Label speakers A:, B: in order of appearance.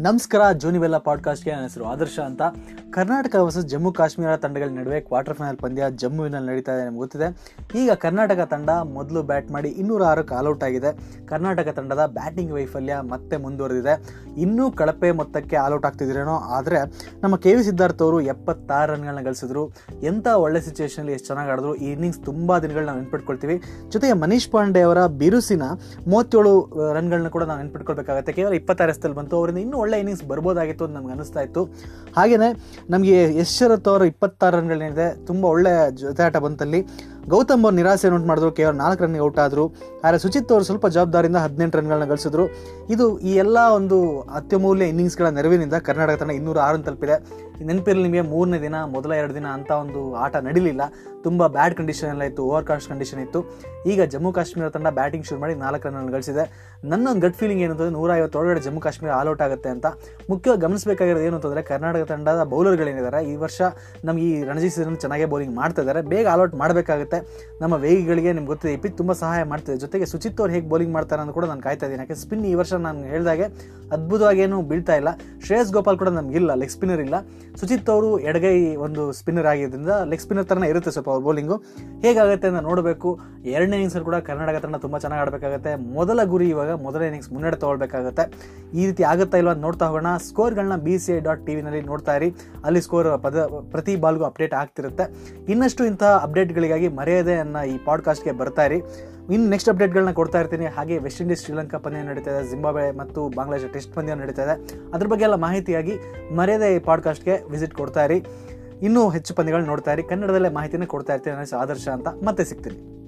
A: ನಮಸ್ಕಾರ ಜೋನಿವೆಲ್ಲ ಪಾಡ್ಕಾಸ್ಟ್ಗೆ ನನ್ನ ಹೆಸರು ಆದರ್ಶ ಅಂತ. ಕರ್ನಾಟಕ ವರ್ಸಸ್ ಜಮ್ಮು ಕಾಶ್ಮೀರ ತಂಡಗಳ ನಡುವೆ ಕ್ವಾರ್ಟರ್ ಫೈನಲ್ ಪಂದ್ಯ ಜಮ್ಮುವಿನಲ್ಲಿ ನಡೀತಾ ಇದೆ ನಮ್ಗೆ ಗೊತ್ತಿದೆ. ಈಗ ಕರ್ನಾಟಕ ತಂಡ ಮೊದಲು ಬ್ಯಾಟ್ ಮಾಡಿ ಇನ್ನೂರ ಆರಕ್ಕೆ ಆಲ್ಔಟ್ ಆಗಿದೆ. ಕರ್ನಾಟಕ ತಂಡದ ಬ್ಯಾಟಿಂಗ್ ವೈಫಲ್ಯ ಮತ್ತೆ ಮುಂದುವರೆದಿದೆ. ಇನ್ನೂ ಕಳಪೆ ಮೊತ್ತಕ್ಕೆ ಆಲ್ಔಟ್ ಆಗ್ತಿದ್ರೇನೋ, ಆದರೆ ನಮ್ಮ ಕೆ ವಿ ಸಿದ್ಧಾರ್ಥ ಅವರು ಎಪ್ಪತ್ತಾರು ರನ್ಗಳನ್ನ ಗಳಿಸಿದ್ರು. ಎಂಥ ಒಳ್ಳೆ ಸಿಚುವೇಷನಲ್ಲಿ ಎಷ್ಟು ಚೆನ್ನಾಗಿ ಆಡಿದ್ರು, ಈ ಇನ್ನಿಂಗ್ಸ್ ತುಂಬ ದಿನಗಳು ನಾವು ನೆನ್ಪಿಟ್ಕೊಳ್ತೀವಿ. ಜೊತೆಗೆ ಮನೀಶ್ ಪಾಂಡೆ ಅವರ ಬಿರುಸಿನ ಮೂವತ್ತೇಳು ರನ್ಗಳನ್ನ ಕೂಡ ನಾವು ನೆನ್ಪಿಟ್ಕೊಳ್ಬೇಕಾಗುತ್ತೆ. ಕೇವಲ ಇಪ್ಪತ್ತಾರು ಎಸ್ತಲ್ಲಿ ಬಂತು, ಅವರಿಂದ ಇನ್ನೂ ಒಳ್ಳೆ ಇನ್ನಿಂಗ್ಸ್ ಬರ್ಬೋದಾಗಿತ್ತು ಅಂತ ನಮ್ಗೆ ಅನಿಸ್ತಾ ಇತ್ತು. ಹಾಗೆಯೇ ನಮಗೆ ಯಶ್ ಶರತ್ ಅವರು ಇಪ್ಪತ್ತಾರು ರನ್ಗಳೇನಿದೆ, ತುಂಬ ಒಳ್ಳೆ ಜೊತೆಯಾಟ ಬಂತಲ್ಲಿ. ಗೌತಮ್ ಅವ್ರು ನಿರಾಸೆ ಉಂಟು ಮಾಡಿದ್ರು, ಕೇವಲ ನಾಲ್ಕು ರನ್ಗೆ ಔಟ್ ಆದರು. ಆದರೆ ಸುಚಿತ್ ಅವರು ಸ್ವಲ್ಪ ಜವಾಬ್ದಾರಿಯಿಂದ ಹದಿನೆಂಟು ರನ್ಗಳನ್ನ ಗಳಿಸಿದ್ರು. ಇದು ಈ ಎಲ್ಲ ಒಂದು ಅತ್ಯಮೂಲ್ಯ ಇನ್ನಿಂಗ್ಸ್ಗಳ ನೆರವಿನಿಂದ ಕರ್ನಾಟಕ ತಂಡ ಇನ್ನೂರ ಆರನ್ನು ತಲುಪಿದೆ. ನೆನಪಿರಲಿ ನಿಮಗೆ ಮೂರನೇ ದಿನ, ಮೊದಲ ಎರಡು ದಿನ ಅಂತ ಒಂದು ಆಟ ನಡೀಲಿಲ್ಲ. ತುಂಬ ಬ್ಯಾಡ್ ಕಂಡೀಷನ್ ಎಲ್ಲ ಇತ್ತು ಓವರ್ ಕಾಸ್ಟ್ ಕಂಡೀಷನ್ ಇತ್ತು. ಈಗ ಜಮ್ಮು ಕಾಶ್ಮೀರ ತಂಡ ಬ್ಯಾಟಿಂಗ್ ಶುರು ಮಾಡಿ ನಾಲ್ಕು ರನ್ ಗಳಿಸಿದೆ. ನನ್ನ ಒಂದು ಗಟ್ ಫೀಲಿಂಗ್ ಏನು ಅಂತಂದ್ರೆ ನೂರ ಐವತ್ತೊಳಗಡೆ ಜಮ್ಮು ಕಾಶ್ಮೀರ ಆಲ್ ಔಟ್ ಆಗುತ್ತೆ ಅಂತ. ಮುಖ್ಯವಾಗಿ ಗಮನಿಸಬೇಕಾಗಿರೋದು ಏನು ಅಂತಂದರೆ ಕರ್ನಾಟಕ ತಂಡದ ಬೌಲರ್ಗಳೇನಿದ್ದಾರೆ ಈ ವರ್ಷ ನಮ್ಗೆ ಈ ರಣಜಿ ಸೀಸನ್ ಚೆನ್ನಾಗಿ ಬೌಲಿಂಗ್ ಮಾಡ್ತಾ ಇದ್ದಾರೆ. ಬೇಗ ಆಲ್ ಔಟ್ ಮಾಡಬೇಕಾಗುತ್ತೆ. ನಮ್ಮ ವೇಗಿಗಳಿಗೆ ನಿಮ್ಗೆ ಗೊತ್ತಿದೆ ಇಪ್ಪಿ ತುಂಬ ಸಹಾಯ ಮಾಡ್ತಿದೆ. ಜೊತೆಗೆ ಸುಚಿತ್ ಅವ್ರು ಹೇಗೆ ಬೌಲಿಂಗ್ ಮಾಡ್ತಾರೆ ಅಂತ ಕೂಡ ನಾನು ಕಾಯ್ತಾ ಇದ್ದೀನಿ. ಯಾಕೆ ಸ್ಪಿನ್ ಈ ವರ್ಷ ನಾನು ಹೇಳಿದಾಗೆ ಅದ್ಭುತವಾಗಿ ಏನು ಬೀಳ್ತಾ ಇಲ್ಲ. ಶ್ರೇಯಸ್ ಗೋಪಾಲ್ ಕೂಡ ನಮಗಿಲ್ಲ ಲೆಗ್ ಸ್ಪಿನ್ನರ್ ಇಲ್ಲ. ಸುಚಿತ್ ಅವರು ಎಡಗೈ ಒಂದು ಸ್ಪಿನ್ನರ್ ಆಗಿದ್ದರಿಂದ ಲೆಗ್ ಸ್ಪಿನ್ನರ್ ಥರನೇ ಇರುತ್ತೆ ಸ್ವಲ್ಪ ಅವ್ರ ಬೌಲಿಂಗು ಹೇಗಾಗುತ್ತೆ ಅಂತ ನೋಡಬೇಕು. ಎರಡನೇ ಇನ್ನಿಂಗ್ಸಲ್ಲಿ ಕೂಡ ಕರ್ನಾಟಕ ತಂಡ ತುಂಬ ಚೆನ್ನಾಗಿ ಆಡಬೇಕಾಗುತ್ತೆ. ಮೊದಲ ಗುರಿ ಇವಾಗ ಮೊದಲ ಇನ್ನಿಂಗ್ಸ್ ಮುನ್ನಡೆ ತಗೊಳ್ಬೇಕಾಗುತ್ತೆ. ಈ ರೀತಿ ಆಗುತ್ತಾ ಇಲ್ವಾ ನೋಡ್ತಾ ಹೋಗೋಣ. ಸ್ಕೋರ್ಗಳನ್ನ B C I dot T ವಿನಲ್ಲಿ ನೋಡ್ತಾ ಇರಿ. ಅಲ್ಲಿ ಸ್ಕೋರ್ ಪದ, ಪ್ರತಿ ಬಾಲ್ಗೂ ಅಪ್ಡೇಟ್ ಆಗ್ತಿರುತ್ತೆ. ಇನ್ನಷ್ಟು ಇಂತಹ ಅಪ್ಡೇಟ್ಗಳಿಗಾಗಿ ಮರೆಯದೆ ಅನ್ನೋ ಈ ಪಾಡ್ಕಾಸ್ಟ್ಗೆ ಬರ್ತಾ ಇರಿ. ಇನ್ನು ನೆಕ್ಸ್ಟ್ ಅಪ್ಡೇಟ್ಗಳನ್ನ ಕೊಡ್ತಾ ಇರ್ತೀನಿ. ಹಾಗೆ ವೆಸ್ಟ್ ಇಂಡೀಸ್ ಶ್ರೀಲಂಕಾ ಪಂದ್ಯ ನಡೀತಾ ಇದೆ ಜಿಂಬಾಬ್ವೆ ಮತ್ತು ಬಾಂಗ್ಲಾದೇಶ ಟೆಸ್ಟ್ ಪಂದ್ಯ ನಡೀತಾ ಇದೆ. ಅದ್ರ ಬಗ್ಗೆ ಎಲ್ಲ ಮಾಹಿತಿಯಾಗಿ ಮರೆಯದೆ ಈ ಪಾಡ್ಕಾಸ್ಟ್ಗೆ ವಿಸಿಟ್ ಕೊಡ್ತಾ ಇರಿ. ಇನ್ನೂ ಹೆಚ್ಚು ಪಂದ್ಯಗಳು ನೋಡ್ತಾ ಇರಿ. ಕನ್ನಡದಲ್ಲೇ ಮಾಹಿತಿನ ಕೊಡ್ತಾ ಇರ್ತೀನಿ. ನನ್ನ ಆದರ್ಶ ಅಂತ ಮತ್ತೆ ಸಿಗ್ತೀನಿ.